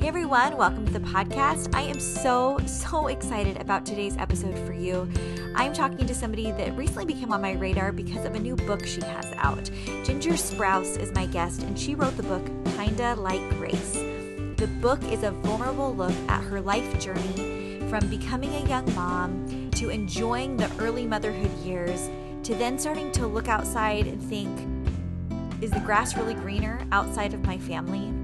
Hey everyone, welcome to the podcast. I am so, so excited about today's episode for you. I'm talking to somebody that recently became on my radar because of a new book she has out. Ginger Sprouse is my guest, and she wrote the book Kinda Like Grace. The book is a vulnerable look at her life journey from becoming a young mom to enjoying the early motherhood years to then starting to look outside and think, is the grass really greener outside of my family?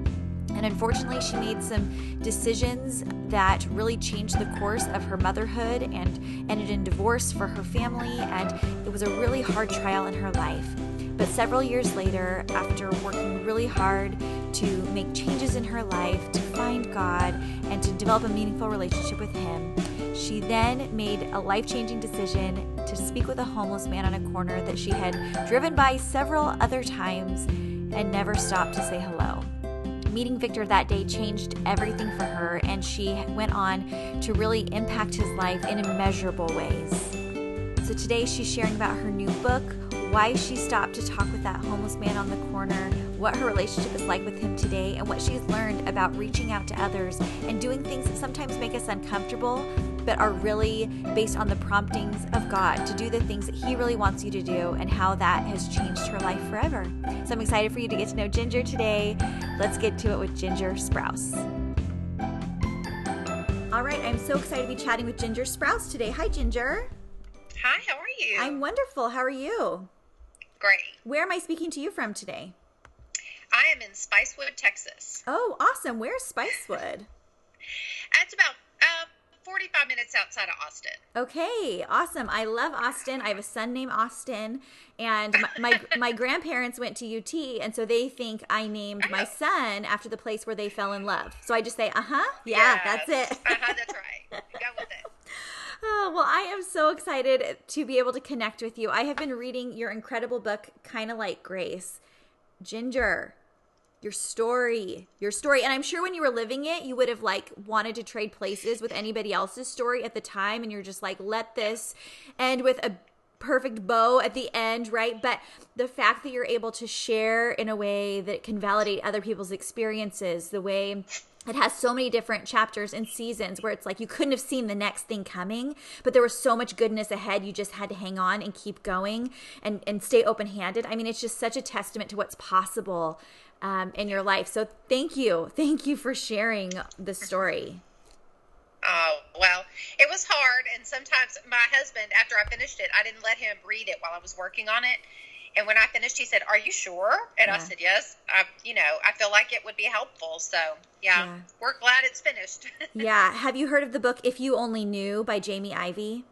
And unfortunately, she made some decisions that really changed the course of her motherhood and ended in divorce for her family. And it was a really hard trial in her life. But several years later, after working really hard to make changes in her life, to find God, and to develop a meaningful relationship with Him, she then made a life changing decision to speak with a homeless man on a corner that she had driven by several other times and never stopped to say hello meeting Victor that day changed everything for her, and she went on to really impact his life in immeasurable ways. So today she's sharing about her new book, why she stopped to talk with that homeless man on the corner, what her relationship is like with him today, and what she's learned about reaching out to others and doing things that sometimes make us uncomfortable, but are really based on the promptings of God to do the things that He really wants you to do and how that has changed her life forever. So I'm excited for you to get to know Ginger today. Let's get to it with Ginger Sprouse. All right, I'm so excited to be chatting with Ginger Sprouse today. Hi, Ginger. Hi, how are you? I'm wonderful. How are you? Great. Where am I speaking to you from today? I am in Spicewood, Texas. Oh, awesome. Where's Spicewood? It's about 45 minutes outside of Austin. Okay, awesome. I love Austin. I have a son named Austin, and my my, my grandparents went to UT, and so they think I named my son after the place where they fell in love. So I just say, uh huh, yeah, Yes. that's it. uh-huh, that's right. Go with it. Oh, well, I am so excited to be able to connect with you. I have been reading your incredible book, Kind of Like Grace. Ginger, your story, your story. And I'm sure when you were living it, you would have like wanted to trade places with anybody else's story at the time. And you're just like, let this end with a perfect bow at the end, right? But the fact that you're able to share in a way that can validate other people's experiences, the way it has so many different chapters and seasons where it's like you couldn't have seen the next thing coming but there was so much goodness ahead. You just had to hang on and keep going and and stay open handed i mean it's just such a testament to what's possible um, in your life. So thank you. Thank you for sharing the story. Oh, well, it was hard. And sometimes my husband, after I finished it, I didn't let him read it while I was working on it. And when I finished, he said, Are you sure? And I said, Yes. I, you know, I feel like it would be helpful. So, yeah, Yeah. we're glad it's finished. yeah have you heard of the book if you only knew by jamie ivey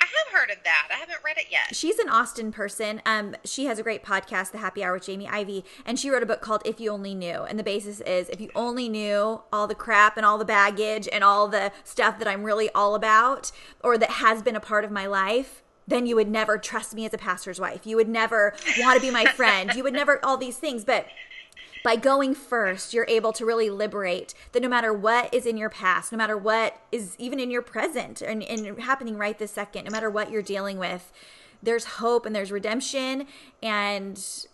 I have heard of that. I haven't read it yet. she's an Austin person. Um, she has a great podcast, The Happy Hour with Jamie Ivey, and she wrote a book called If You Only Knew. And the basis is if you only knew all the crap and all the baggage and all the stuff that I'm really all about, or that has been a part of my life, then you would never trust me as a pastor's wife. You would never want to be my friend. You would never all these things. But by going first, you're able to really liberate that no matter what is in your past, no matter what is even in your present and, and happening right this second, no matter what you're dealing with, there's hope and there's redemption and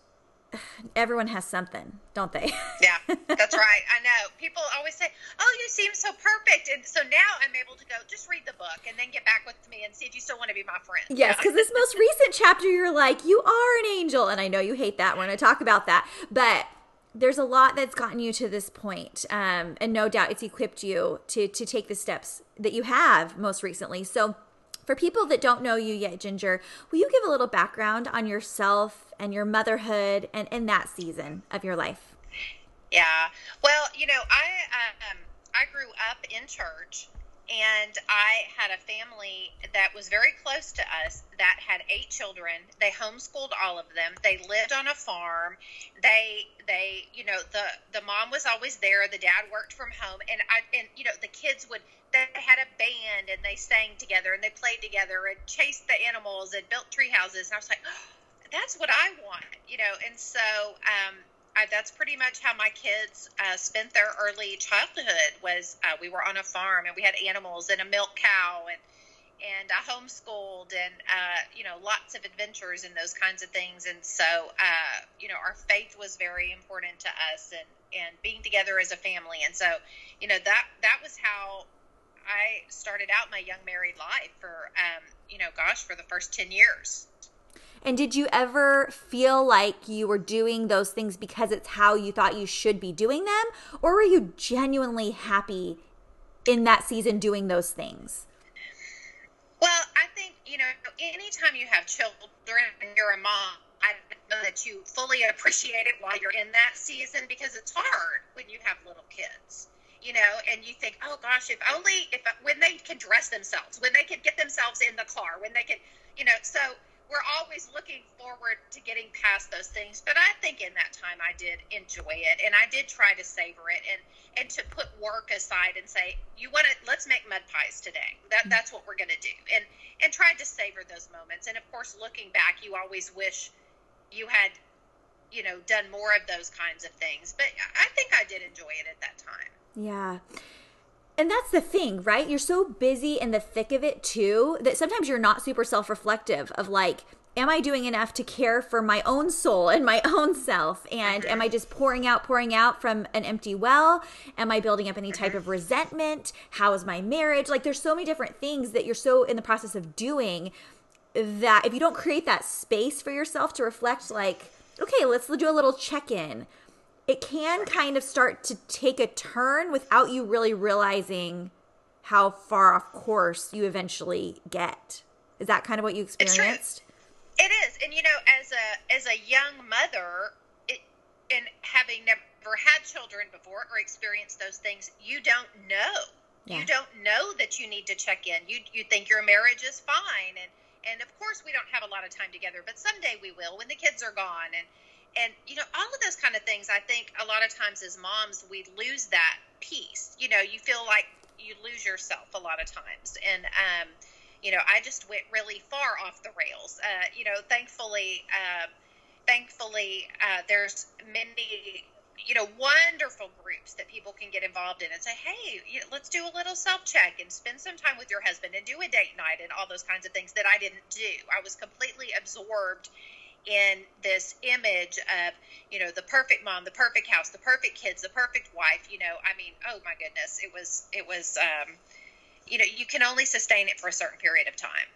everyone has something, don't they? Yeah, that's right. I know. People always say, "Oh, you seem so perfect," and so now I'm able to go just read the book and then get back with me and see if you still want to be my friend. Yes, because this most recent chapter, you're like, you are an angel. And I know you hate that. We're going to talk about that. But there's a lot that's gotten you to this point. Um, and no doubt it's equipped you to, to take the steps that you have most recently. So, for people that don't know you yet, Ginger, will you give a little background on yourself and your motherhood and in that season of your life? Yeah. Well, you know, I um, I grew up in church, and I had a family that was very close to us that had eight children. They homeschooled all of them. They lived on a farm. They they you know the the mom was always there. The dad worked from home, and I and you know the kids would they had a band and they sang together and they played together and chased the animals and built tree houses. And I was like, oh, that's what I want, you know. And so um, I, that's pretty much how my kids uh, spent their early childhood. Was uh, we were on a farm and we had animals and a milk cow and and I homeschooled and uh, you know lots of adventures and those kinds of things. And so uh, you know our faith was very important to us and and being together as a family. And so you know that that was how I started out my young married life for um, you know gosh for the first ten years. And did you ever feel like you were doing those things because it's how you thought you should be doing them? Or were you genuinely happy in that season doing those things? Well, I think, you know, anytime you have children and you're a mom, I know that you fully appreciate it while you're in that season because it's hard when you have little kids you know, and you think, oh gosh, if only if when they can dress themselves, when they can get themselves in the car, when they can, you know, so we're always looking forward to getting past those things. But I think in that time I did enjoy it and I did try to savor it and and to put work aside and say, you want to let's make mud pies today. That mm-hmm. that's what we're going to do. And and tried to savor those moments. And of course, looking back, you always wish you had you know done more of those kinds of things. But I think I did enjoy it at that time. Yeah. And that's the thing, right? You're so busy in the thick of it too that sometimes you're not super self reflective of like, am I doing enough to care for my own soul and my own self? And am I just pouring out, pouring out from an empty well? Am I building up any type of resentment? How is my marriage? Like, there's so many different things that you're so in the process of doing that if you don't create that space for yourself to reflect, like, okay, let's do a little check in it can kind of start to take a turn without you really realizing how far off course you eventually get. Is that kind of what you experienced? It is, and you know, as a as a young mother, it, and having never had children before or experienced those things, you don't know. Yeah. You don't know that you need to check in. You you think your marriage is fine, and and of course we don't have a lot of time together, but someday we will when the kids are gone, and and you know all of those kind of things i think a lot of times as moms we lose that piece you know you feel like you lose yourself a lot of times. And um, you know i just went really far off the rails. Uh, you know thankfully uh, thankfully uh, there's many you know wonderful groups that people can get involved in and say hey you know, let's do a little self check and spend some time with your husband and do a date night and all those kinds of things that i didn't do. I was completely absorbed in this image of you know the perfect mom the perfect house the perfect kids the perfect wife you know i mean oh my goodness it was it was um, you know you can only sustain it for a certain period of time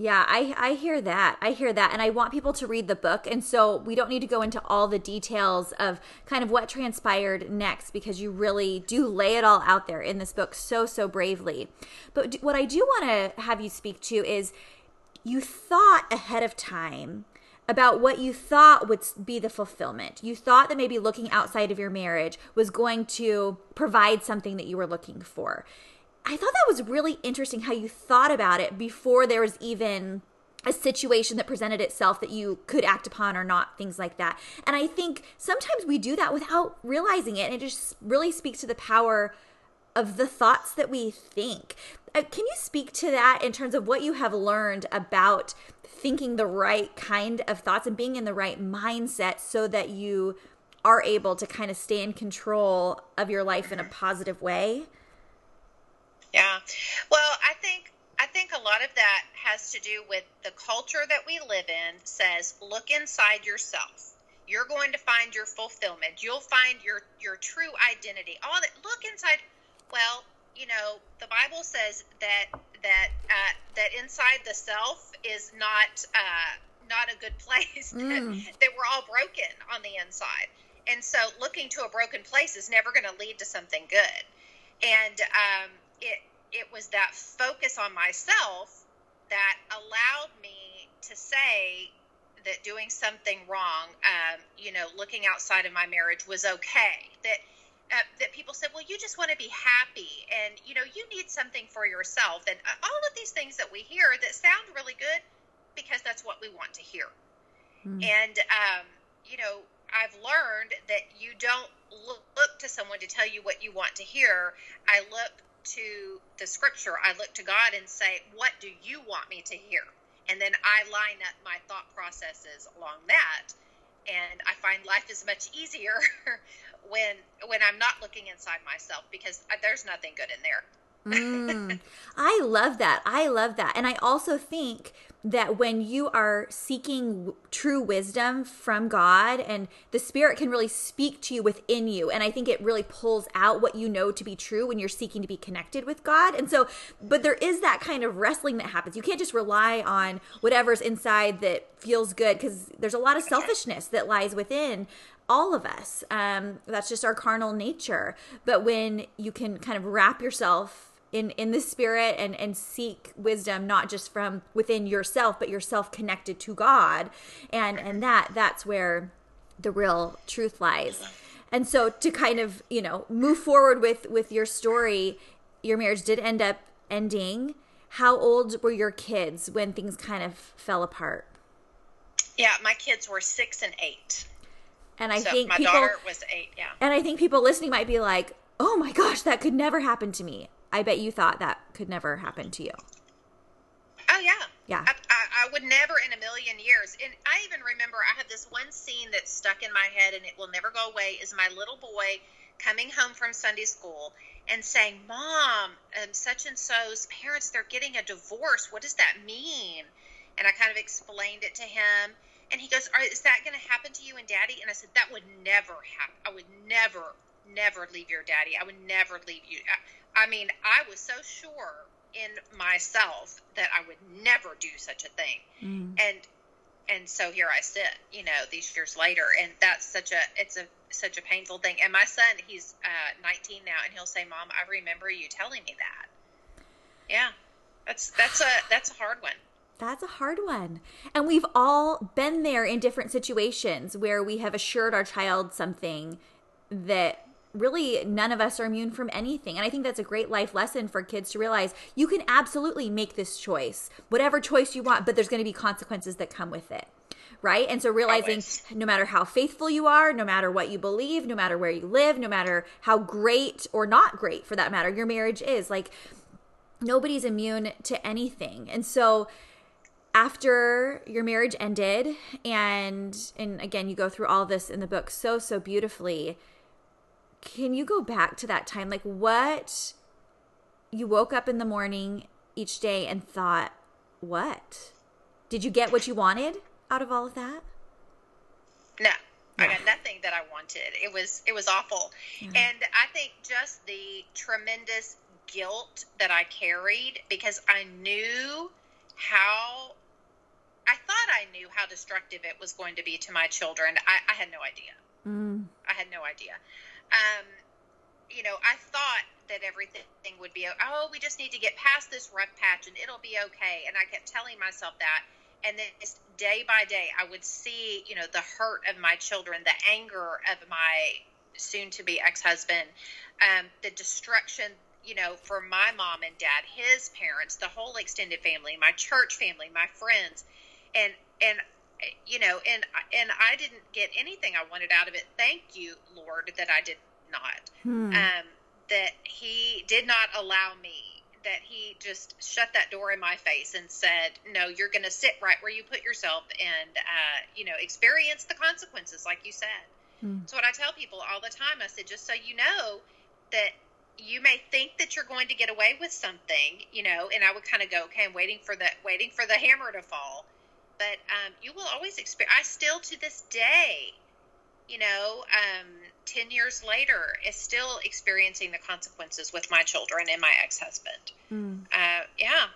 yeah, I, I hear that. I hear that. And I want people to read the book. And so we don't need to go into all the details of kind of what transpired next because you really do lay it all out there in this book so, so bravely. But what I do want to have you speak to is you thought ahead of time about what you thought would be the fulfillment. You thought that maybe looking outside of your marriage was going to provide something that you were looking for. I thought that was really interesting how you thought about it before there was even a situation that presented itself that you could act upon or not, things like that. And I think sometimes we do that without realizing it. And it just really speaks to the power of the thoughts that we think. Uh, can you speak to that in terms of what you have learned about thinking the right kind of thoughts and being in the right mindset so that you are able to kind of stay in control of your life in a positive way? Yeah. Well, I think I think a lot of that has to do with the culture that we live in says look inside yourself. You're going to find your fulfillment. You'll find your your true identity. All that look inside well, you know, the Bible says that that uh, that inside the self is not uh, not a good place. Mm. That, that we're all broken on the inside, and so looking to a broken place is never going to lead to something good. And um, it it was that focus on myself that allowed me to say that doing something wrong, um, you know, looking outside of my marriage was okay. That uh, that people said, well, you just want to be happy and, you know, you need something for yourself. And uh, all of these things that we hear that sound really good because that's what we want to hear. Mm. And, um, you know, I've learned that you don't look, look to someone to tell you what you want to hear. I look to the scripture, I look to God and say, what do you want me to hear? And then I line up my thought processes along that and I find life is much easier when when I'm not looking inside myself because there's nothing good in there. mm, I love that. I love that. And I also think that when you are seeking w- true wisdom from God and the spirit can really speak to you within you and I think it really pulls out what you know to be true when you're seeking to be connected with God. And so but there is that kind of wrestling that happens. You can't just rely on whatever's inside that feels good cuz there's a lot of selfishness that lies within all of us. Um, that's just our carnal nature. But when you can kind of wrap yourself in in the spirit and and seek wisdom not just from within yourself but yourself connected to God. And and that that's where the real truth lies. And so to kind of you know move forward with with your story your marriage did end up ending. How old were your kids when things kind of fell apart? Yeah my kids were six and eight. And i so think my people, daughter was eight yeah. and i think people listening might be like oh my gosh that could never happen to me I bet you thought that could never happen to you. Oh yeah, yeah. I, I, I, would never in a million years. And I even remember I have this one scene that's stuck in my head, and it will never go away. Is my little boy coming home from Sunday school and saying, "Mom, um, such and so's parents they're getting a divorce. What does that mean?" And I kind of explained it to him, and he goes, "Is that going to happen to you and Daddy?" And I said, "That would never happen. I would never, never leave your daddy. I would never leave you." I, I mean, I was so sure in myself that I would never do such a thing. Mm. And and so here I sit, you know, these years later, and that's such a it's a such a painful thing. And my son, he's uh, 19 now, and he'll say, "Mom, I remember you telling me that." Yeah, that's that's a that's a hard one. That's a hard one. And we've all been there in different situations where we have assured our child something that really none of us are immune from anything. And I think that's a great life lesson for kids to realize you can absolutely make this choice, whatever choice you want, but there's going to be consequences that come with it. Right. And so realizing Always. no matter how faithful you are, no matter what you believe, no matter where you live, no matter how great or not great for that matter your marriage is, like nobody's immune to anything. And so after your marriage ended and and again you go through all this in the book so so beautifully can you go back to that time? Like, what you woke up in the morning each day and thought, what? Did you get what you wanted out of all of that? No. I got nothing that I wanted. It was it was awful. And I think just the tremendous guilt that I carried because I knew how I thought I knew how destructive it was going to be to my children. I, I had no idea. Mm. I had no idea um, you know, I thought that everything would be, oh, we just need to get past this rough patch and it'll be okay. And I kept telling myself that. And then just day by day, I would see, you know, the hurt of my children, the anger of my soon to be ex husband, um, the destruction, you know, for my mom and dad, his parents, the whole extended family, my church family, my friends. And, and you know, and and I didn't get anything I wanted out of it. Thank you, Lord, that I did not. Hmm. Um, that He did not allow me. That He just shut that door in my face and said, "No, you're going to sit right where you put yourself and uh, you know experience the consequences, like you said." Hmm. So what I tell people all the time, I said, just so you know that you may think that you're going to get away with something, you know, and I would kind of go, okay, I'm waiting for the waiting for the hammer to fall but um, you will always experience. I still to this day, you know, um, ten years later, is still experiencing the consequences with my children and my ex husband. Mm. Uh, yeah,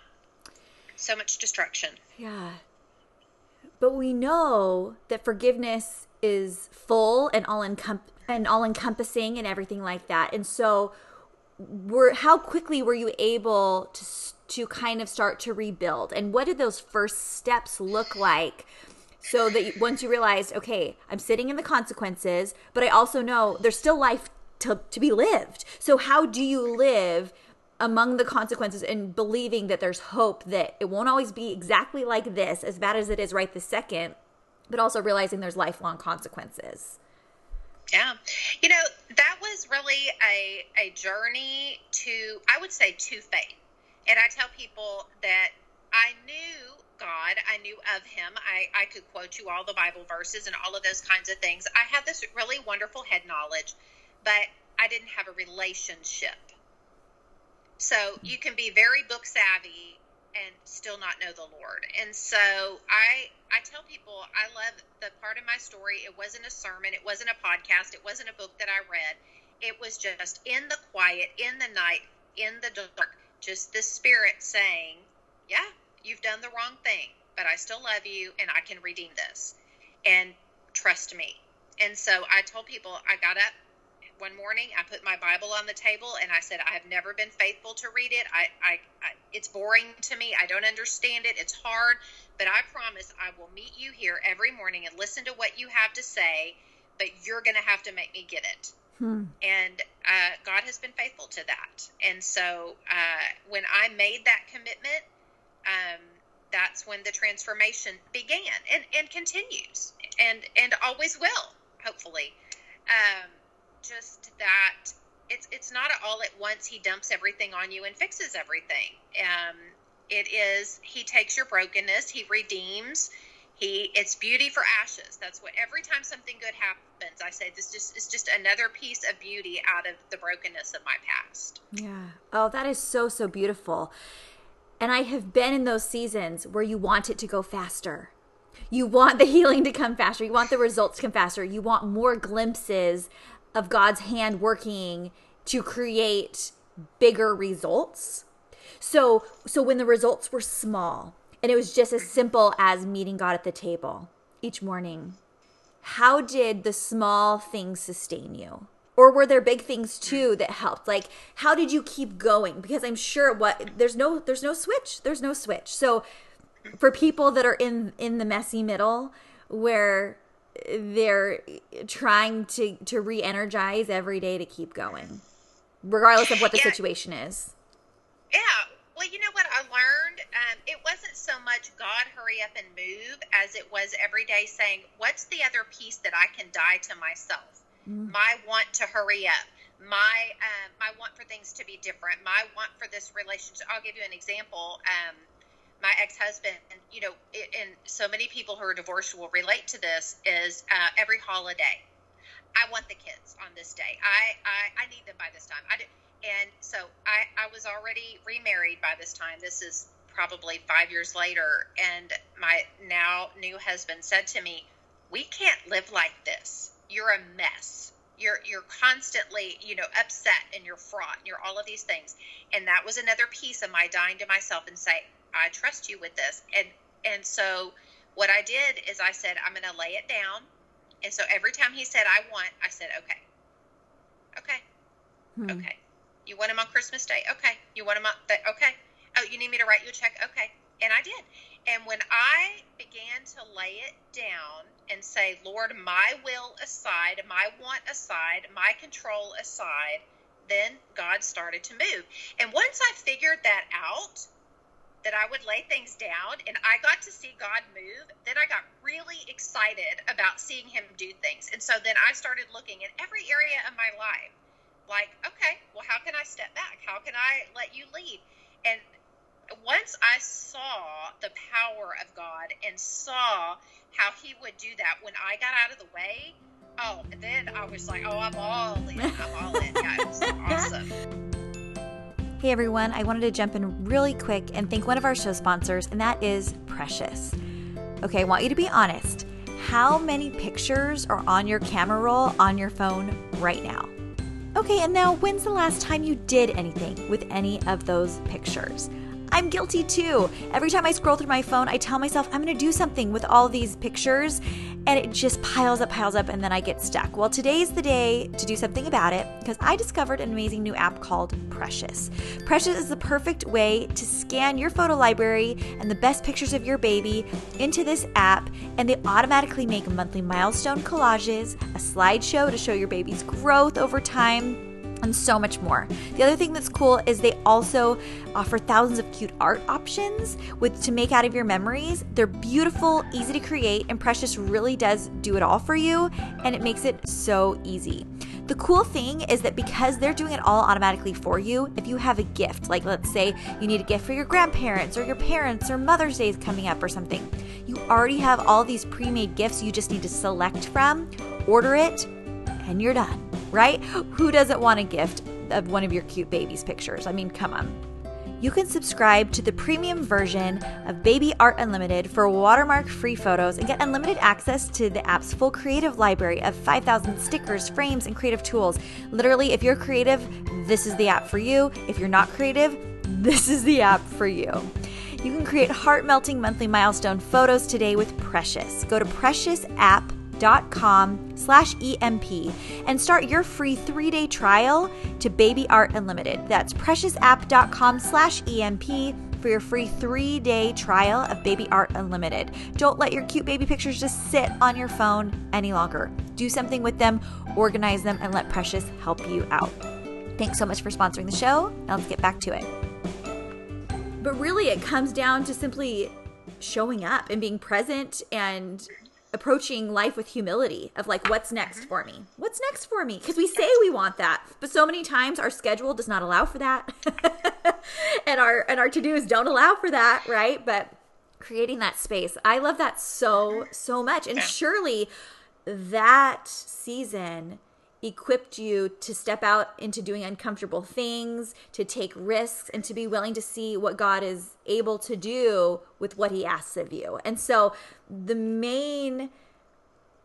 so much destruction. Yeah, but we know that forgiveness is full and all encom- and all encompassing and everything like that, and so. Were how quickly were you able to to kind of start to rebuild? And what did those first steps look like? So that once you realized, okay, I'm sitting in the consequences, but I also know there's still life to, to be lived. So, how do you live among the consequences and believing that there's hope that it won't always be exactly like this, as bad as it is right this second, but also realizing there's lifelong consequences? Yeah. You know, that was really a, a journey to, I would say, to faith. And I tell people that I knew God, I knew of him. I, I could quote you all the Bible verses and all of those kinds of things. I had this really wonderful head knowledge, but I didn't have a relationship. So you can be very book savvy and still not know the Lord. And so I I tell people I love the part of my story. It wasn't a sermon, it wasn't a podcast, it wasn't a book that I read. It was just in the quiet, in the night, in the dark, just the spirit saying, "Yeah, you've done the wrong thing, but I still love you and I can redeem this. And trust me." And so I told people I got up one morning i put my bible on the table and i said i have never been faithful to read it I, I, I, it's boring to me i don't understand it it's hard but i promise i will meet you here every morning and listen to what you have to say but you're going to have to make me get it hmm. and uh, god has been faithful to that and so uh, when i made that commitment um, that's when the transformation began and, and continues and and always will hopefully um, just that it's it's not all at once he dumps everything on you and fixes everything. Um, it is he takes your brokenness, he redeems. He it's beauty for ashes. That's what every time something good happens, I say this just is just another piece of beauty out of the brokenness of my past. Yeah. Oh, that is so so beautiful. And I have been in those seasons where you want it to go faster. You want the healing to come faster. You want the results to come faster. You want more glimpses of God's hand working to create bigger results. So so when the results were small and it was just as simple as meeting God at the table each morning, how did the small things sustain you? Or were there big things too that helped? Like how did you keep going? Because I'm sure what there's no there's no switch. There's no switch. So for people that are in in the messy middle where they're trying to to re-energize every day to keep going regardless of what the yeah. situation is yeah well you know what i learned? Um, it wasn't so much god hurry up and move as it was every day saying what's the other piece that i can die to myself? Mm. my want to hurry up. My um, my want for things to be different. My want for this relationship. I'll give you an example. Um, my ex-husband and you know it, and so many people who are divorced will relate to this is uh, every holiday i want the kids on this day. I i, I need them by this time. I did, and so i i was already remarried by this time this is probably five years later and my now new husband said to me we can't live like this you're a mess you're you're constantly you know upset and you're fraught and you're all of these things and that was another piece of my dying to myself and say I trust you with this. And and so what I did is I said I'm going to lay it down. And so every time he said I want, I said okay. Okay. Hmm. Okay. You want him on Christmas Day? Okay. You want him on th- okay. Oh, you need me to write you a check? Okay. And I did. And when I began to lay it down and say, Lord, my will aside, my want aside, my control aside, then God started to move. And once I figured that out, that I would lay things down and I got to see God move, then I got really excited about seeing him do things. And so then I started looking at every area of my life. Like, okay, well, how can I step back? How can I let you lead? And once I saw the power of God and saw how he would do that when I got out of the way, oh, then I was like, oh, I'm all in. I'm all in. Yeah, awesome. Hey everyone, I wanted to jump in really quick and thank one of our show sponsors, and that is Precious. Okay, I want you to be honest. How many pictures are on your camera roll on your phone right now? Okay, and now when's the last time you did anything with any of those pictures? I'm guilty too. Every time I scroll through my phone, I tell myself I'm to do something with all these pictures, and it just piles up, piles up, and then I get stuck. Well, today's the day to do something about it because I discovered an amazing new app called Precious. Precious is the perfect way to scan your photo library and the best pictures of your baby into this app, and they automatically make monthly milestone collages, a slideshow to show your baby's growth over time and so much more. The other thing that's cool is they also offer thousands of cute art options with to make out of your memories. They're beautiful, easy to create, and Precious really does do it all for you and it makes it so easy. The cool thing is that because they're doing it all automatically for you, if you have a gift, like let's say you need a gift for your grandparents or your parents or Mother's Day is coming up or something, you already have all these pre made gifts you just need to select from, order it, and you're done, right? Who doesn't want a gift of one of your cute baby's pictures? I mean, come on you can subscribe to the premium version of Baby Art Unlimited for watermark free photos and get unlimited access to the app's full creative library of 5,000 stickers, frames, and creative tools. Literally, if you're creative, this is the app for you. If you're not creative, this is the app for you. You can create heart melting monthly milestone photos today with Precious. Go to Precious app com slash EMP and start your free three-day trial to Baby Art Unlimited. That's preciousapp.com slash EMP for your free three-day trial of Baby Art Unlimited. Don't let your cute baby pictures just sit on your phone any longer. Do something with them, organize them, and let Precious help you out. Thanks so much for sponsoring the show. Now let's get back to it. But really, it comes down to simply showing up and being present and approaching life with humility of like what's next mm-hmm. for me? What's next for me? Because we say we want that but so many times our schedule does not allow for that. And our and our to-dos don't allow for that right? But creating that space i love that so mm-hmm. so much. And surely that season equipped you to step out into doing uncomfortable things, to take risks, and to be willing to see what God is able to do with what He asks of you. And so the main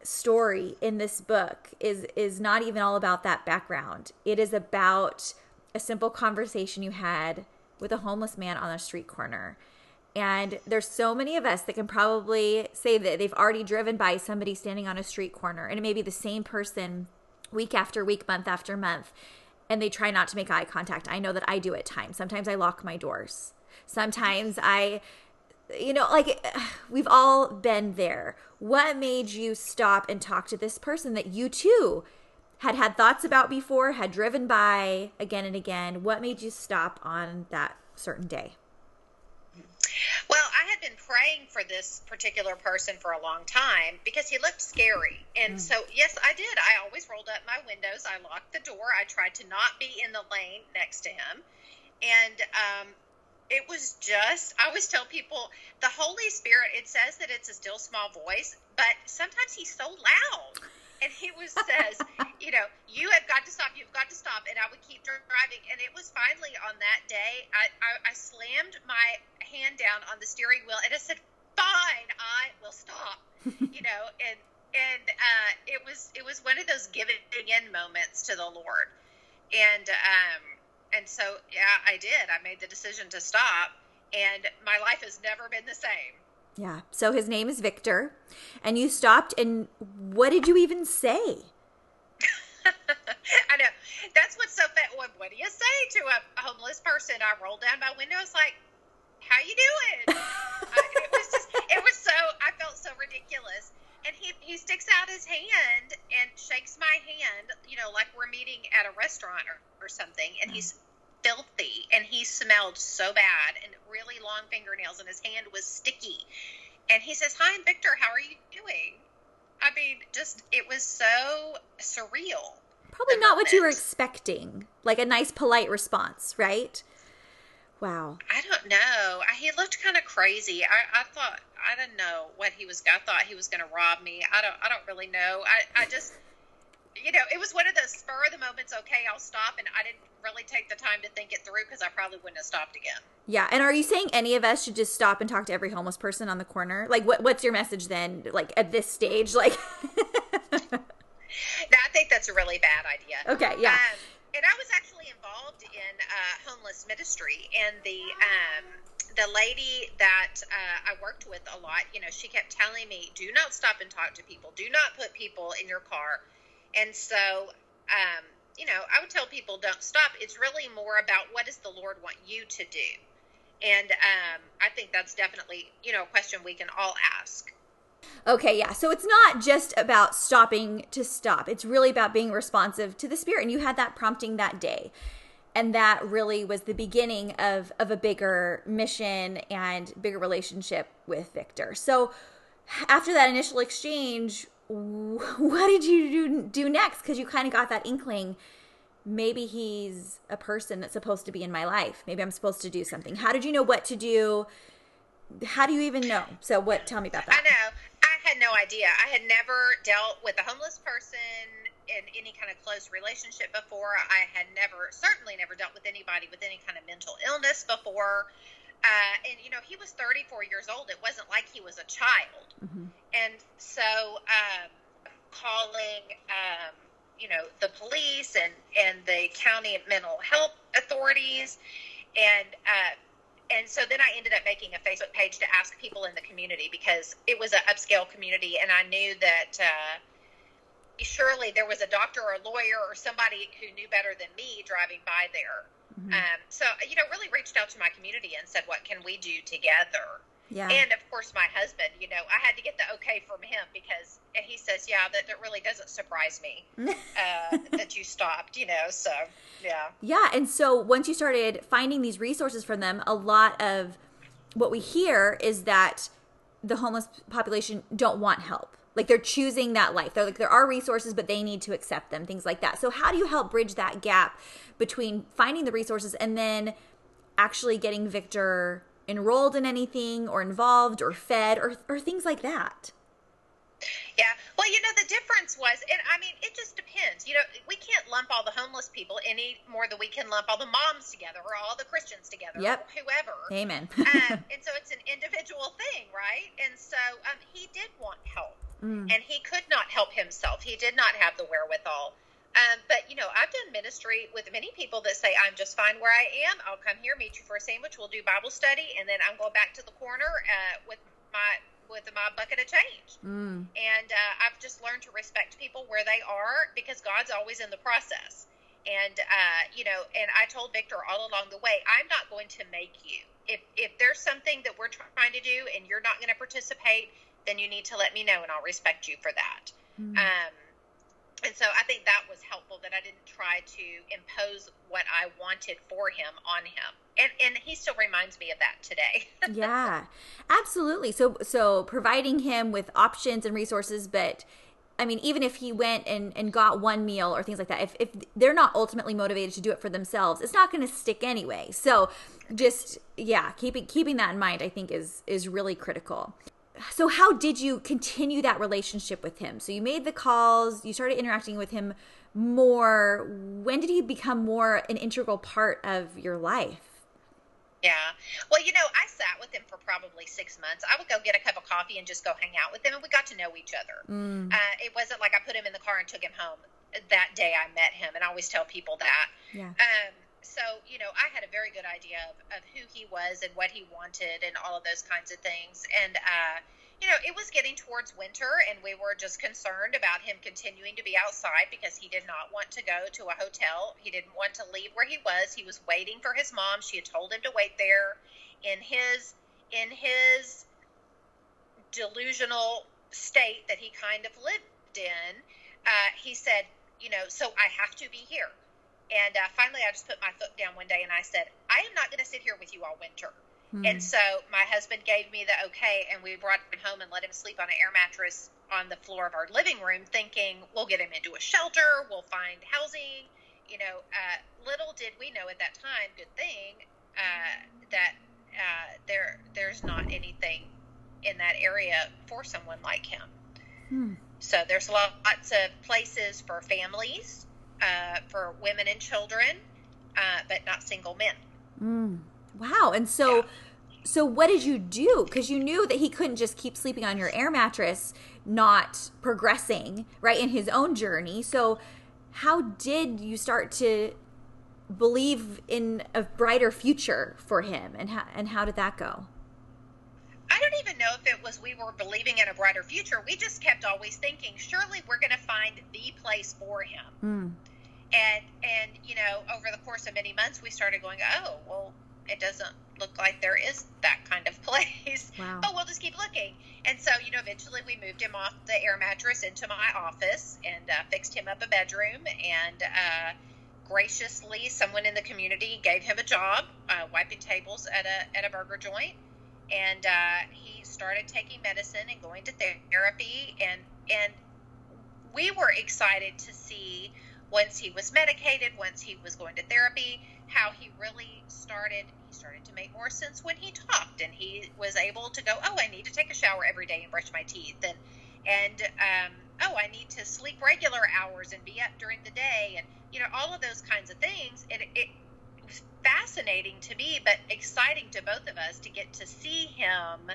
story in this book is is not even all about that background. It is about a simple conversation you had with a homeless man on a street corner. And there's so many of us that can probably say that they've already driven by somebody standing on a street corner and it may be the same person week after week, month after month, and they try not to make eye contact. I know that I do at times. Sometimes I lock my doors. Sometimes I, you know, like we've all been there. What made you stop and talk to this person that you too had had thoughts about before, had driven by again and again? What made you stop on that certain day? Well, I had been praying for this particular person for a long time because he looked scary. And mm. so, yes, I did. I always rolled up my windows. I locked the door. I tried to not be in the lane next to him. And um, it was just, I always tell people the Holy Spirit, it says that it's a still small voice, but sometimes he's so loud and he was says, you know, you have got to stop. You've got to stop. And I would keep driving. And it was finally on that day, I, I, I slammed my hand down on the steering wheel and I said, "Fine, I will stop." you know, and and uh, it was it was one of those giving in moments to the Lord, and um, and so yeah, I did. I made the decision to stop, and my life has never been the same. Yeah. So his name is Victor. And you stopped, and what did you even say? I know. That's what's so fat. What, what do you say to a homeless person? I rolled down my window. It's like, how you doing? I, it was just, it was so, I felt so ridiculous. And he, he sticks out his hand and shakes my hand, you know, like we're meeting at a restaurant or, or something. And he's filthy and he smelled so bad and really long fingernails and his hand was sticky. And he says, Hi, I'm Victor. How are you doing? I mean, just, it was so surreal. Probably not moment. what you were expecting. Like a nice, polite response, right? Wow. I don't know. He looked kind of crazy. I, I thought, I didn't know what he was, I thought he was going to rob me. I don't, I don't really know. I, I just, you know, it was one of those spur of the moments. Okay, I'll stop, and I didn't really take the time to think it through because I probably wouldn't have stopped again. Yeah, and are you saying any of us should just stop and talk to every homeless person on the corner? Like, what what's your message then? Like at this stage, like. I think that's a really bad idea. Okay, yeah. Um, and I was actually involved in uh, homeless homeless ministry, and the um, the lady that uh, I worked with a lot, you know, she kept telling me, "Do not stop and talk to people. Do not put people in your car." And so, um, you know, I would tell people, "Don't stop." It's really more about what does the Lord want you to do, and um, I think that's definitely, you know, a question we can all ask. Okay, yeah. So it's not just about stopping to stop. It's really about being responsive to the spirit. And you had that prompting that day. And that really was the beginning of of a bigger mission and bigger relationship with Victor. So after that initial exchange, what did you do, do next? Because you kind of got that inkling maybe he's a person that's supposed to be in my life. Maybe I'm supposed to do something. How did you know what to do? How do you even know? So what tell me about that? I know I had no idea. I had never dealt with a homeless person in any kind of close relationship before. I had never, certainly never dealt with anybody with any kind of mental illness before. Uh, and, you know, he was 34 years old. It wasn't like he was a child. Mm-hmm. And so um, calling, um, you know, the police and, and the county mental health authorities and, uh, and so then I ended up making a Facebook page to ask people in the community because it was an upscale community, and I knew that uh, surely there was a doctor or a lawyer or somebody who knew better than me driving by there. Mm-hmm. Um, so you know, really reached out to my community and said, "What can we do together?" Yeah. And of course, my husband, you know, I had to get the okay from him because he says, yeah, that, that really doesn't surprise me uh, that you stopped, you know, so yeah. Yeah. And so once you started finding these resources from them, a lot of what we hear is that the homeless population don't want help. Like they're choosing that life. They're like, there are resources, but they need to accept them, things like that. So, how do you help bridge that gap between finding the resources and then actually getting Victor enrolled in anything or involved or fed or, or things like that. Yeah. Well, you know, the difference was, and I mean, it just depends. You know, we can't lump all the homeless people any more than we can lump all the moms together or all the Christians together yep. whoever. Amen. um, and so it's an individual thing, right? And so um, he did want help, mm. and he could not help himself. He did not have the wherewithal um, but you know, I've done ministry with many people that say, "I'm just fine where I am. I'll come here, meet you for a sandwich. We'll do Bible study, and then I'm going back to the corner uh, with my with my bucket of change." Mm. And uh, I've just learned to respect people where they are because God's always in the process. And uh, you know, and I told Victor all along the way, I'm not going to make you. If if there's something that we're trying to do and you're not going to participate, then you need to let me know, and I'll respect you for that. Mm. Um, and so I think that was helpful that I didn't try to impose what I wanted for him on him. And and he still reminds me of that today. yeah. Absolutely. So so providing him with options and resources but I mean, even if he went and, and got one meal or things like that, if, if they're not ultimately motivated to do it for themselves, it's not going to stick anyway. So just, yeah, keeping, keeping that in mind, I think is, is really critical so how did you continue that relationship with him? So you made the calls, you started interacting with him more. When did he become more an integral part of your life? Yeah. Well, you know, I sat with him for probably six months. I would go get a cup of coffee and just go hang out with him, and we got to know each other. Mm. Uh, it wasn't like I put him in the car and took him home that day I met him, and I always tell people that. Yeah. Um, so, you know, I had a very good idea of, of who he was and what he wanted and all of those kinds of things. And, uh, you know, it was getting towards winter, and we were just concerned about him continuing to be outside because he did not want to go to a hotel. He didn't want to leave where he was. He was waiting for his mom. She had told him to wait there. In his in his delusional state that he kind of lived in, uh, he said, you know, so I have to be here. And uh, finally, I just put my foot down one day and I said, I am not going to sit here with you all winter. Hmm. And so my husband gave me the okay, and we brought him home and let him sleep on an air mattress on the floor of our living room, thinking we'll get him into a shelter, we'll find housing. You know, uh, little did we know at that time, good thing, uh, that uh, there there's not anything in that area for someone like him. Hmm. So there's lots of places for families uh, for women and children, uh, but not single men. Mm. Wow. And so, yeah. so what did you do? Because you knew that he couldn't just keep sleeping on your air mattress, not progressing right in his own journey. So, how did you start to believe in a brighter future for him and how and how did that go I don't even know if it was we were believing in a brighter future. We just kept always thinking, surely we're going to find the place for him. Mm. And and you know, over the course of many months, we started going, oh, well, it doesn't look like there is that kind of place. Wow. But we'll just keep looking. And so, you know, eventually we moved him off the air mattress into my office and uh, fixed him up a bedroom. And uh, graciously, someone in the community gave him a job uh, wiping tables at a at a burger joint and uh, he started taking medicine and going to therapy and and we were excited to see once he was medicated once he was going to therapy how he really started he started to make more sense when he talked and he was able to go oh i need to take a shower every day and brush my teeth and and um, oh i need to sleep regular hours and be up during the day and you know all of those kinds of things it, it was fascinating to me, but exciting to both of us to get to see him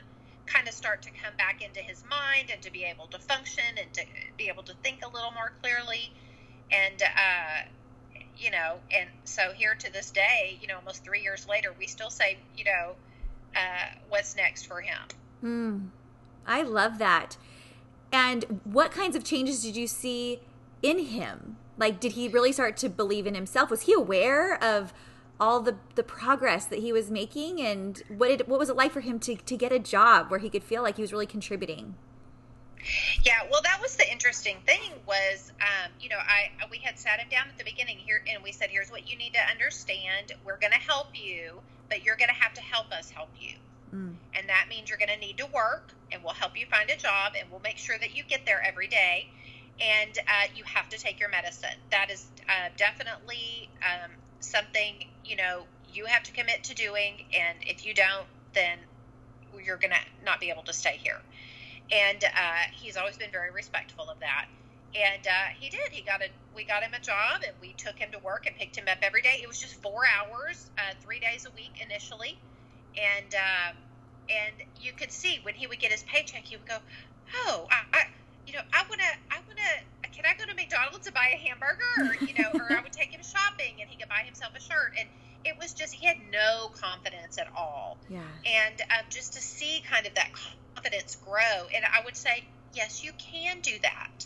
kind of start to come back into his mind and to be able to function and to be able to think a little more clearly. And, uh, you know, and so here to this day, you know, almost three years later, we still say, you know, uh, what's next for him. Hmm. I love that. And what kinds of changes did you see in him? Like, did he really start to believe in himself? Was he aware of all the the progress that he was making and what it what was it like for him to to get a job where he could feel like he was really contributing yeah well that was the interesting thing was um, you know i we had sat him down at the beginning here and we said here's what you need to understand. We're going to help you but you're going to have to help us help you. Mm. and that means you're going to need to work and we'll help you find a job and we'll make sure that you get there every day. And uh, you have to take your medicine. That is uh, definitely um, something you know you have to commit to doing. And if you don't then you're gonna not be able to stay here and uh, he's always been very respectful of that and uh, he did he got a we got him a job and we took him to work and picked him up every day it was just four hours uh, three days a week initially and um, and you could see when he would get his paycheck he would go oh I, I you know i want to i want to can I go to McDonald's to buy a hamburger? Or, you know, or I would take him shopping and he could buy himself a shirt. And it was just, he had no confidence at all. Yeah. And um, just to see kind of that confidence grow. And I would say, yes, you can do that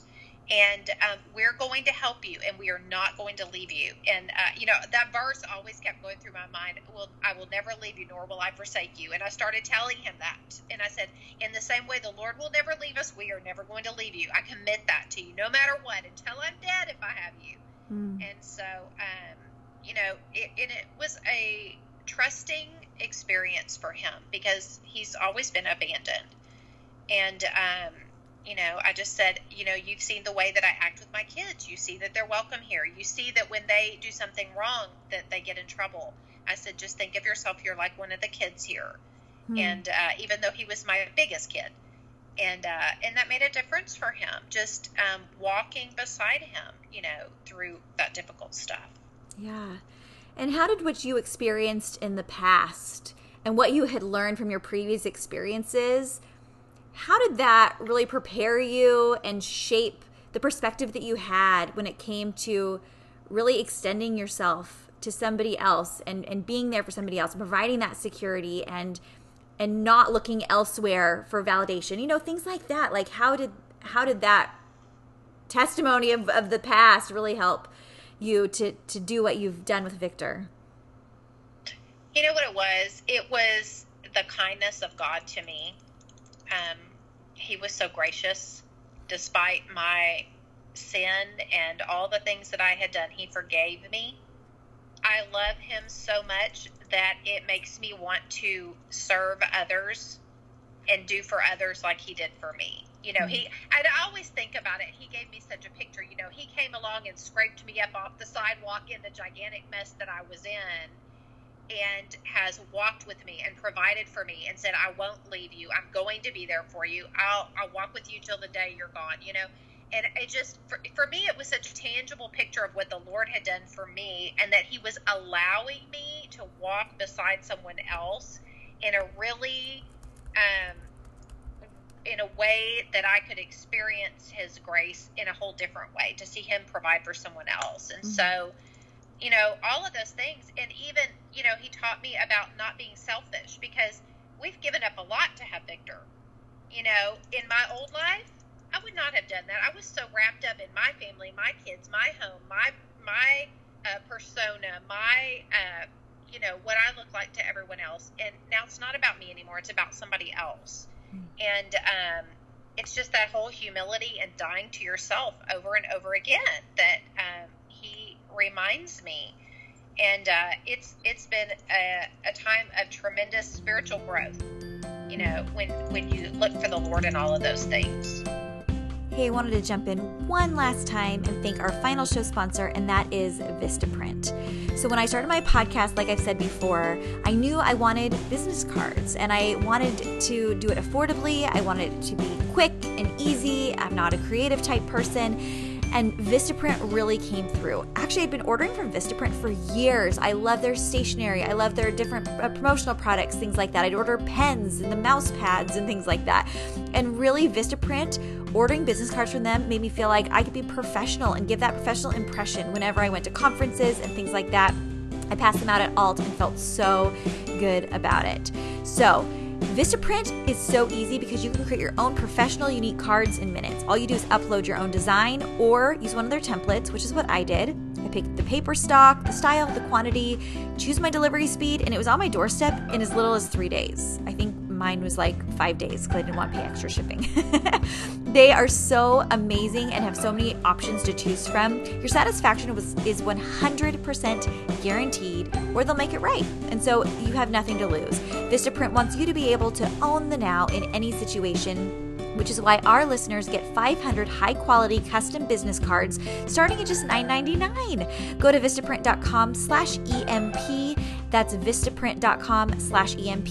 and um, we're going to help you and we are not going to leave you and uh, you know that verse always kept going through my mind well i will never leave you nor will i forsake you and i started telling him that and i said in the same way the lord will never leave us we are never going to leave you i commit that to you no matter what until i'm dead if i have you mm. and so um, you know it, and it was a trusting experience for him because he's always been abandoned and um, you know, I just said, you know, you've seen the way that I act with my kids. You see that they're welcome here. You see that when they do something wrong, that they get in trouble. I said, just think of yourself. You're like one of the kids here. Hmm. And uh, even though he was my biggest kid, and uh, and that made a difference for him. Just um, walking beside him, you know, through that difficult stuff. Yeah. And how did what you experienced in the past and what you had learned from your previous experiences how did that really prepare you and shape the perspective that you had when it came to really extending yourself to somebody else and, and being there for somebody else and providing that security and and not looking elsewhere for validation you know things like that like how did how did that testimony of, of the past really help you to to do what you've done with victor you know what it was it was the kindness of god to me um, he was so gracious despite my sin and all the things that I had done. He forgave me. I love him so much that it makes me want to serve others and do for others like he did for me. You know, he, i always think about it. He gave me such a picture. You know, he came along and scraped me up off the sidewalk in the gigantic mess that I was in and has walked with me and provided for me and said, I won't leave you. I'm going to be there for you. I'll, I'll walk with you till the day you're gone, you know? And it just, for, for me, it was such a tangible picture of what the Lord had done for me and that He was allowing me to walk beside someone else in a really, um, in a way that I could experience His grace in a whole different way to see Him provide for someone else. And mm-hmm. so, you know, all of those things. And even, you know, he taught me about not being selfish because we've given up a lot to have Victor. You know, in my old life, I would not have done that. I was so wrapped up in my family, my kids, my home, my my uh, persona, my uh, you know what I look like to everyone else. And now it's not about me anymore; it's about somebody else. And um, it's just that whole humility and dying to yourself over and over again that um, he reminds me. And uh, it's it's been a, a time of tremendous spiritual growth. You know, when when you look for the Lord in all of those things. Hey, I wanted to jump in one last time and thank our final show sponsor, and that is Vistaprint. So, when I started my podcast, like I've said before, I knew I wanted business cards and I wanted to do it affordably. I wanted it to be quick and easy. I'm not a creative type person and Vistaprint really came through. Actually, I'd been ordering from Vistaprint for years. I love their stationery. I love their different uh, promotional products, things like that. I'd order pens and the mouse pads and things like that. And really, Vistaprint, ordering business cards from them made me feel like I could be professional and give that professional impression whenever I went to conferences and things like that. I passed them out at Alt and felt so good about it. So, Vistaprint is so easy because you can create your own professional unique cards in minutes. All you do is upload your own design or use one of their templates, which is what I did. I picked the paper stock, the style, the quantity, choose my delivery speed, and it was on my doorstep in as little as three days. I think mine was like five days because I didn't want to pay extra shipping. they are so amazing and have so many options to choose from. Your satisfaction was, is 100% guaranteed, or they'll make it right. And so you have nothing to lose. Vistaprint wants you to be able to own the now in any situation which is why our listeners get 500 high quality custom business cards starting at just $9.99. Go to vistaprint.com slash EMP that's vistaprint.com slash EMP,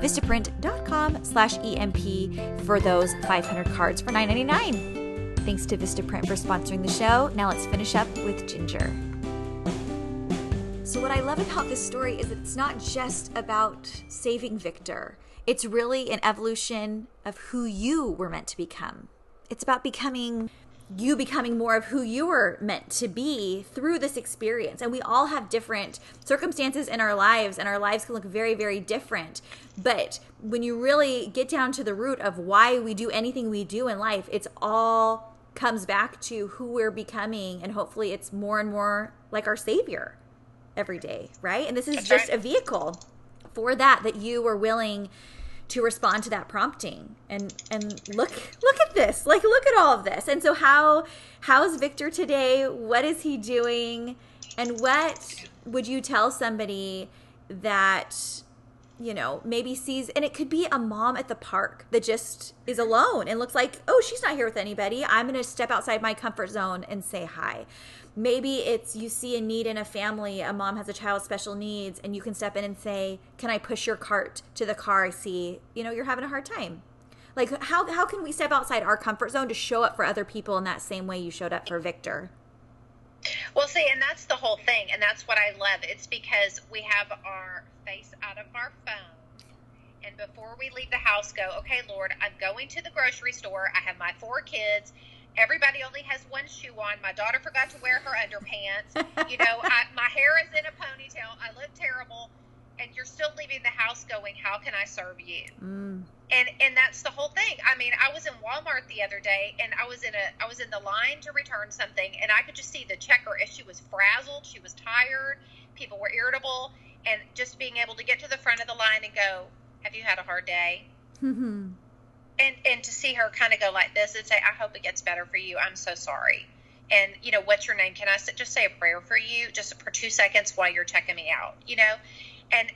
vistaprint.com slash EMP for those 500 cards for $9.99. Thanks to Vistaprint for sponsoring the show. Now let's finish up with Ginger. So, what I love about this story is that it's not just about saving Victor, it's really an evolution of who you were meant to become. It's about becoming you becoming more of who you were meant to be through this experience. And we all have different circumstances in our lives, and our lives can look very, very different. But when you really get down to the root of why we do anything we do in life, it's all comes back to who we're becoming. And hopefully, it's more and more like our Savior every day, right? And this is That's just right. a vehicle for that, that you were willing to respond to that prompting. And and look look at this. Like look at all of this. And so how how's victor today? What is he doing? And what would you tell somebody that you know maybe sees and it could be a mom at the park that just is alone and looks like oh she's not here with anybody. I'm going to step outside my comfort zone and say hi maybe it's you see a need in a family a mom has a child with special needs and you can step in and say can i push your cart to the car i see? You know you're having a hard time. Like how, how can we step outside our comfort zone to show up for other people in that same way you showed up for victor? Well see and that's the whole thing and that's what i love. It's because we have our face out of our phone and before we leave the house go okay lord i'm going to the grocery store. I have my four kids Everybody only has one shoe on. My daughter forgot to wear her underpants. You know, I, my hair is in a ponytail. I look terrible. And you're still leaving the house going, how can I serve you? Mm. And and that's the whole thing. I mean, I was in Walmart the other day, and I was in a I was in the line to return something, and I could just see the checker as she was frazzled, she was tired, people were irritable, and just being able to get to the front of the line and go, "Have you had a hard day?" And and to see her kind of go like this and say, "I hope it gets better for you. I'm so sorry." And you know, what's your name? Can I just say a prayer for you, just for two seconds while you're checking me out? You know, and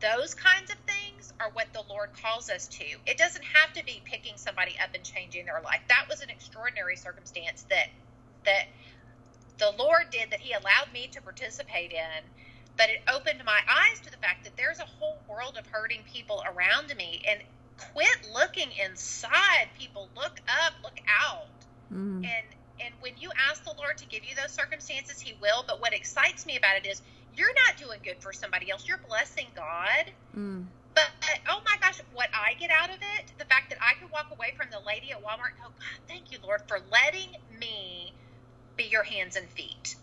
those kinds of things are what the Lord calls us to. It doesn't have to be picking somebody up and changing their life. That was an extraordinary circumstance that that the Lord did that He allowed me to participate in. But it opened my eyes to the fact that there's a whole world of hurting people around me, and quit looking inside. People look up, look out. Mm. And and when you ask the Lord to give you those circumstances, He will. But what excites me about it is you're not doing good for somebody else. You're blessing God. Mm. But, oh my gosh, what I get out of it, the fact that I could walk away from the lady at Walmart and go, God, thank you, Lord, for letting me be your hands and feet.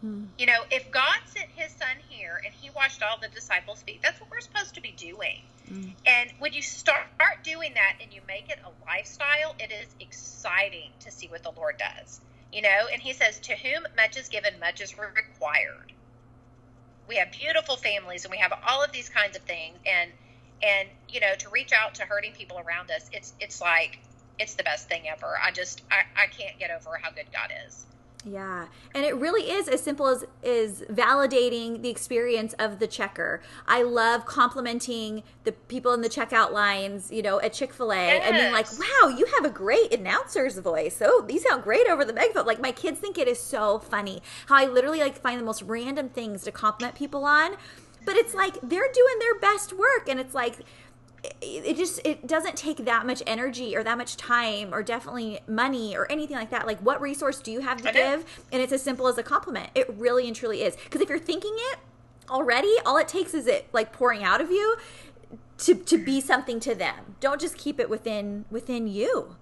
Hmm. You know, if God sent his son here and he washed all the disciples' feet, that's what we're supposed to be doing. Hmm. And when you start, start doing that and you make it a lifestyle, it is exciting to see what the Lord does. You know, and he says, To whom much is given, much is required. We have beautiful families and we have all of these kinds of things. And, and you know, to reach out to hurting people around us, it's, it's like, it's the best thing ever. I just, I, I can't get over how good God is. Yeah. And it really is as simple as is validating the experience of the checker. I love complimenting the people in the checkout lines, you know, at Chick-fil-A yes. and being like, "Wow, you have a great announcer's voice. Oh, these sound great over the megaphone." Like my kids think it is so funny how I literally like find the most random things to compliment people on. But it's like they're doing their best work and it's like it just it doesn't take that much energy or that much time or definitely money or anything like that. Like what resource do you have to give? And it's as simple as a compliment. It really and truly is. Because if you're thinking it already all it takes is it like pouring out of you to to be something to them. Don't just keep it within within you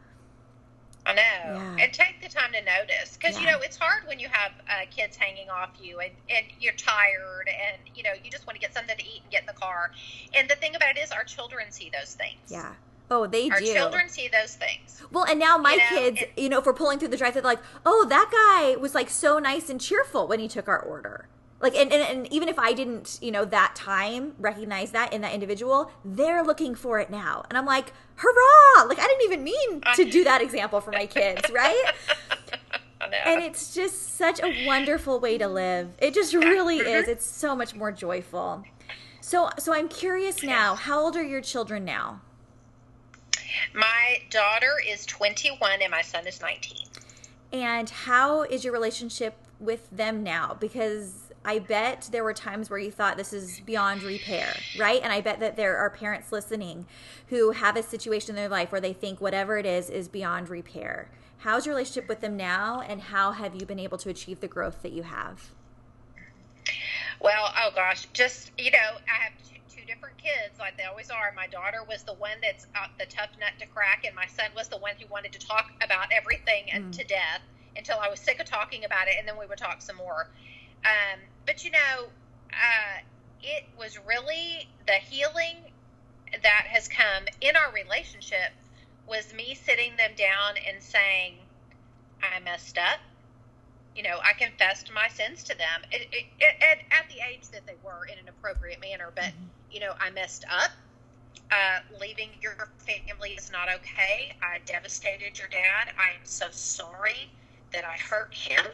I know. Yeah. And take the time to notice. Because, yeah. you know, it's hard when you have uh, kids hanging off you and, and you're tired and, you know, you just want to get something to eat and get in the car. And the thing about it is, our children see those things. Yeah. Oh, they Our do. children see those things. Well, and now my you know, kids, it, you know, if we're pulling through the drive, they're like, oh, that guy was like so nice and cheerful when he took our order like and, and, and, even if i didn't you know that time recognize that in that individual they're looking for it now. And i'm like hurrah! Like i didn't even mean to do that example for my kids right? And it's just such a wonderful way to live. It just really is. Mm-hmm. it's so much more joyful. So so i'm curious now how old are your children now? My daughter is 21 and my son is 19 and how is your relationship with them now? Because I bet there were times where you thought this is beyond repair, right? And I bet that there are parents listening who have a situation in their life where they think whatever it is is beyond repair. How's your relationship with them now, and how have you been able to achieve the growth that you have? Well, oh gosh, just, you know, I have two different kids like they always are. My daughter was the one that's uh, the tough nut to crack, and my son was the one who wanted to talk about everything and mm. to death until I was sick of talking about it, and then we would talk some more. Um, but you know, uh, it was really the healing that has come in our relationship was me sitting them down and saying, I messed up. You know, I confessed my sins to them it, it, it, at, at, the age that they were in an appropriate manner. But, mm-hmm. you know, I messed up. Uh, leaving your family is not okay. I devastated your dad. I am so sorry that I hurt him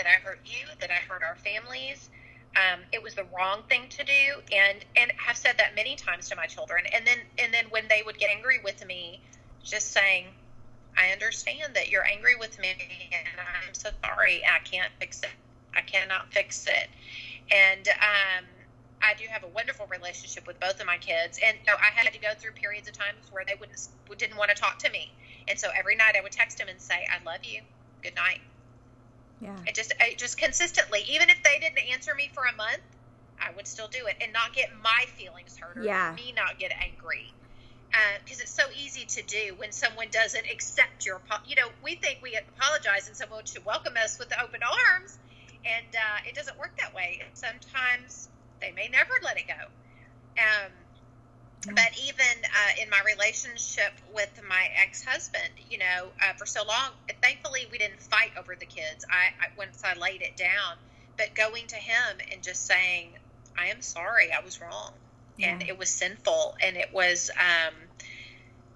that I hurt you, that I hurt our families. Um, it was the wrong thing to do, and and have said that many times to my children. And then and then when they would get angry with me, just saying, "I understand that you're angry with me, and I'm so sorry. I can't fix it. I cannot fix it." And um, I do have a wonderful relationship with both of my kids, and know, I had to go through periods of times where they wouldn't didn't want to talk to me, and so every night I would text them and say, "I love you. Good night." Yeah. I just, I just consistently, even if they didn't answer me for a month, I would still do it and not get my feelings hurt or yeah. me not get angry. Because uh, it's so easy to do when someone doesn't accept your, you know, we think we apologize and someone should welcome us with open arms, and uh, it doesn't work that way. Sometimes they may never let it go. Um, but even uh, in my relationship with my ex-husband you know uh, for so long thankfully we didn't fight over the kids I, I once i laid it down but going to him and just saying i am sorry i was wrong yeah. and it was sinful and it was um,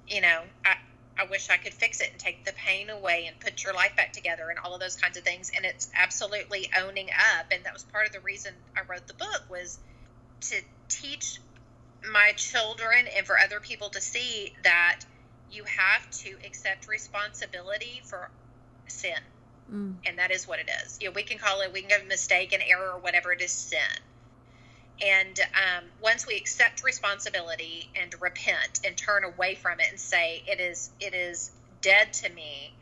you know I, I wish I could fix it and take the pain away and put your life back together and all of those kinds of things. And it's absolutely owning up. And that was part of the reason I wrote the book was to teach my children and for other people to see that you have to accept responsibility for sin. Mm. And that is what it is. You know, we can call it, we can give a mistake, an error, or whatever it is, sin. And um, once we accept responsibility and repent and turn away from it and say it is it is dead to me,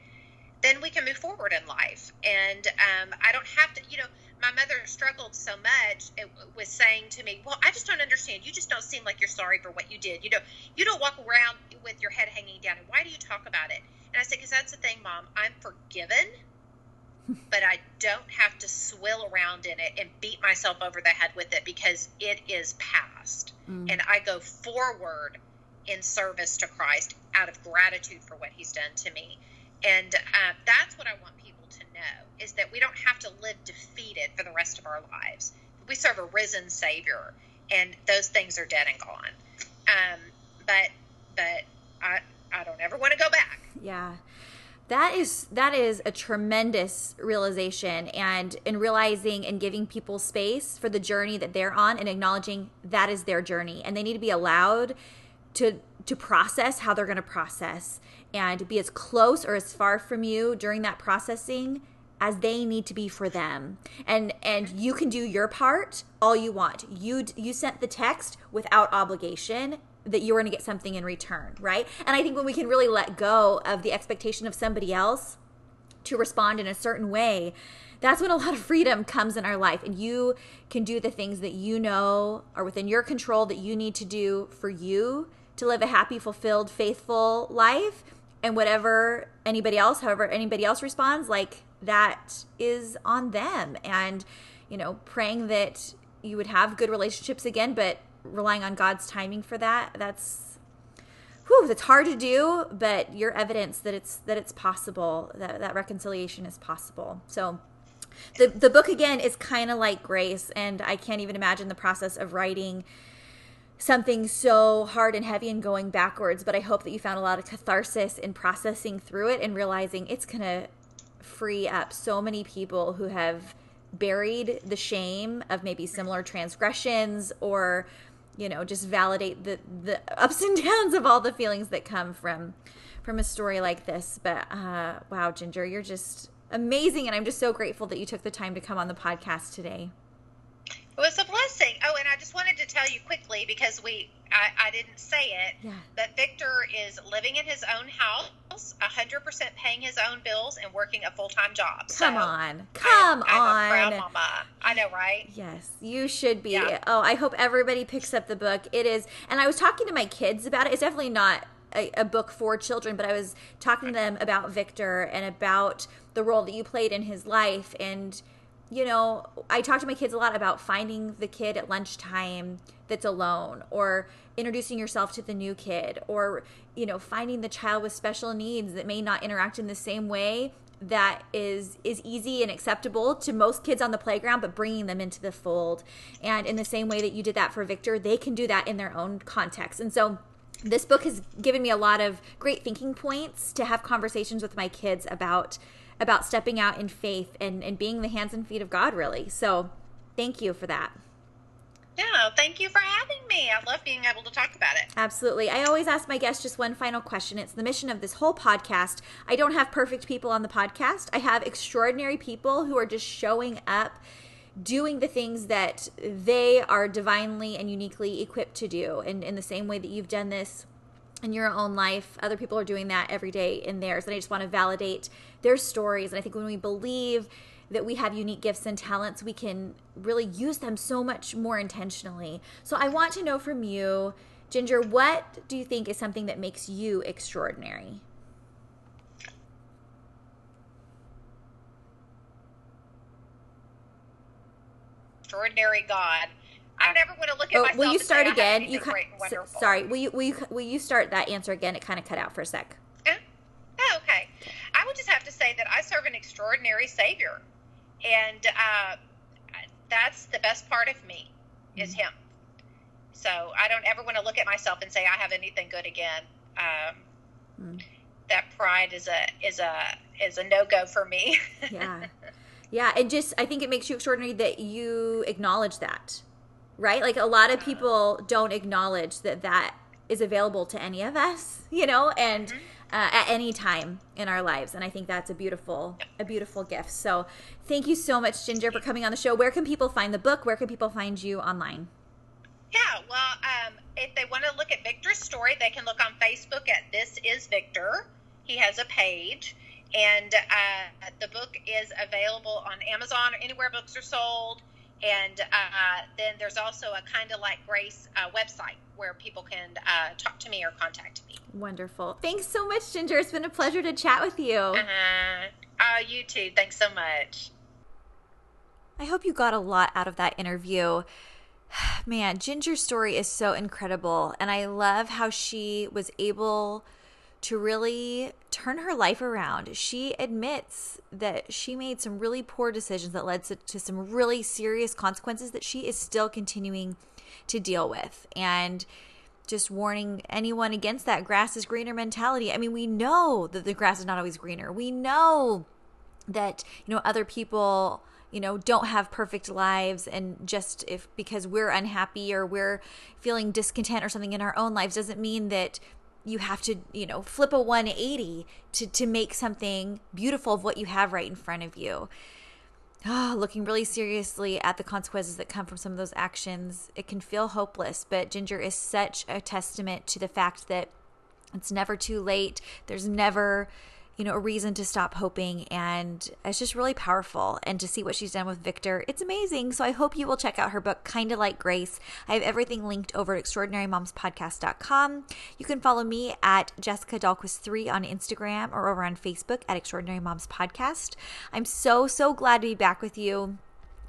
then we can move forward in life. And um, I don't have to, you know, my mother struggled so much with saying to me, "Well, I just don't understand. You just don't seem like you're sorry for what you did. You don't you don't walk around with your head hanging down. And why do you talk about it?" And I said, "Because that's the thing, Mom. I'm forgiven, but I don't have to swill around in it and beat myself over the head with it because it is past. Mm. And I go forward in service to Christ out of gratitude for what He's done to me. And uh, that's what I want know is that we don't have to live defeated for the rest of our lives. We serve a risen Savior, and those things are dead and gone. Um, but but I I don't ever want to go back. Yeah that is that is a tremendous realization and in realizing and giving people space for the journey that they're on and acknowledging that is their journey and they need to be allowed to to process how they're going to process and be as close or as far from you during that processing as they need to be for them and and you can do your part all you want you you sent the text without obligation that you're going to get something in return, right? And I think when we can really let go of the expectation of somebody else to respond in a certain way, that's when a lot of freedom comes in our life. And you can do the things that you know are within your control that you need to do for you to live a happy, fulfilled, faithful life. And whatever anybody else, however anybody else responds, like that is on them. And, you know, praying that you would have good relationships again, but relying on God's timing for that, that's whew, it's hard to do, but you're evidence that it's that it's possible, that that reconciliation is possible. So the the book again is kind of like grace and I can't even imagine the process of writing something so hard and heavy and going backwards, but I hope that you found a lot of catharsis in processing through it and realizing it's going to free up so many people who have buried the shame of maybe similar transgressions or you know just validate the the ups and downs of all the feelings that come from from a story like this but uh wow ginger you're just amazing and i'm just so grateful that you took the time to come on the podcast today it was a blessing. Oh, and I just wanted to tell you quickly because we I, I didn't say it, yeah. but Victor is living in his own house, hundred percent paying his own bills and working a full time job. Come so on, come I'm, on, I'm a proud mama. I know, right? Yes, you should be. Yeah. Oh, I hope everybody picks up the book. It is, and I was talking to my kids about it. It's definitely not a, a, book for children, but I was talking to them about Victor and about the role that you played in his life and you know, I talk to my kids a lot about finding the kid at lunchtime that's alone or introducing yourself to the new kid or, you know, finding the child with special needs that may not interact in the same way that is is easy and acceptable to most kids on the playground but bringing them into the fold. And in the same way that you did that for Victor they can do that in their own context. And so this book has given me a lot of great thinking points to have conversations with my kids about about stepping out in faith and, and being the hands and feet of God, really. So thank you for that. Yeah, thank you for having me. I love being able to talk about it. Absolutely. I always ask my guests just one final question. It's the mission of this whole podcast. I don't have perfect people on the podcast, I have extraordinary people who are just showing up doing the things that they are divinely and uniquely equipped to do. And in the same way that you've done this in your own life, other people are doing that every day in theirs. And I just want to validate their stories. And I think when we believe that we have unique gifts and talents, we can really use them so much more intentionally. So I want to know from you, Ginger, what do you think is something that makes you extraordinary? Extraordinary God. I never want to look at oh, myself. Will you start again? You ca- sorry. Will you will you will you start that answer again? It kind of cut out for a sec. Oh, okay. I would just have to say that I serve an extraordinary Savior, and uh, that's the best part of me is mm-hmm. Him. So I don't ever want to look at myself and say I have anything good again. Um, mm. That pride is a is a is a no go for me. yeah, yeah, and just I think it makes you extraordinary that you acknowledge that, right? Like a lot of people don't acknowledge that that is available to any of us, you know, and. Mm-hmm. uh, at any time in our lives and i think that's a beautiful a beautiful gift. So thank you so much ginger for coming on the show. Where can people find the book? Where can people find you online? Yeah well um, if they want to look at victor's story they can look on facebook at this is victor. He has a page and uh, the book is available on amazon or anywhere books are sold And uh, then there's also a kind of like Grace uh, website where people can uh, talk to me or contact me. Wonderful. Thanks so much, Ginger. It's been a pleasure to chat with you. Uh-huh. Uh, you too. Thanks so much. I hope you got a lot out of that interview. Man, Ginger's story is so incredible. And I love how she was able to really turn her life around. She admits that she made some really poor decisions that led to, some really serious consequences that she is still continuing to deal with. And just warning anyone against that grass is greener mentality. I mean, we know that the grass is not always greener. We know that, you know, other people you know don't have perfect lives and just if because we're unhappy or we're feeling discontent or something in our own lives doesn't mean that you have to you know flip a 180 to to make something beautiful of what you have right in front of you. Oh, looking really seriously at the consequences that come from some of those actions it can feel hopeless but ginger is such a testament to the fact that it's never too late. There's never you know, a reason to stop hoping. And it's just really powerful. And to see what she's done with Victor, it's amazing. So I hope you will check out her book, Kinda Like Grace. I have everything linked over at extraordinarymomspodcast.com. You can follow me at Jessica Dahlquist3 on Instagram or over on Facebook at Extraordinary Moms Podcast. I'm so, so glad to be back with you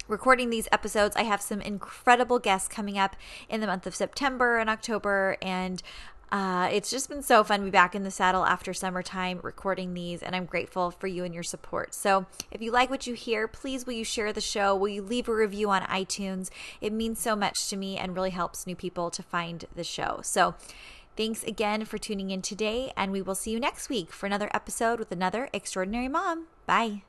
recording these episodes. I have some incredible guests coming up in the month of September and October, and uh, it's just been so fun to be back in the saddle after summertime recording these, and I'm grateful for you and your support. So, if you like what you hear, please will you share the show? Will you leave a review on iTunes? It means so much to me and really helps new people to find the show. So, thanks again for tuning in today, and we will see you next week for another episode with another extraordinary mom. Bye.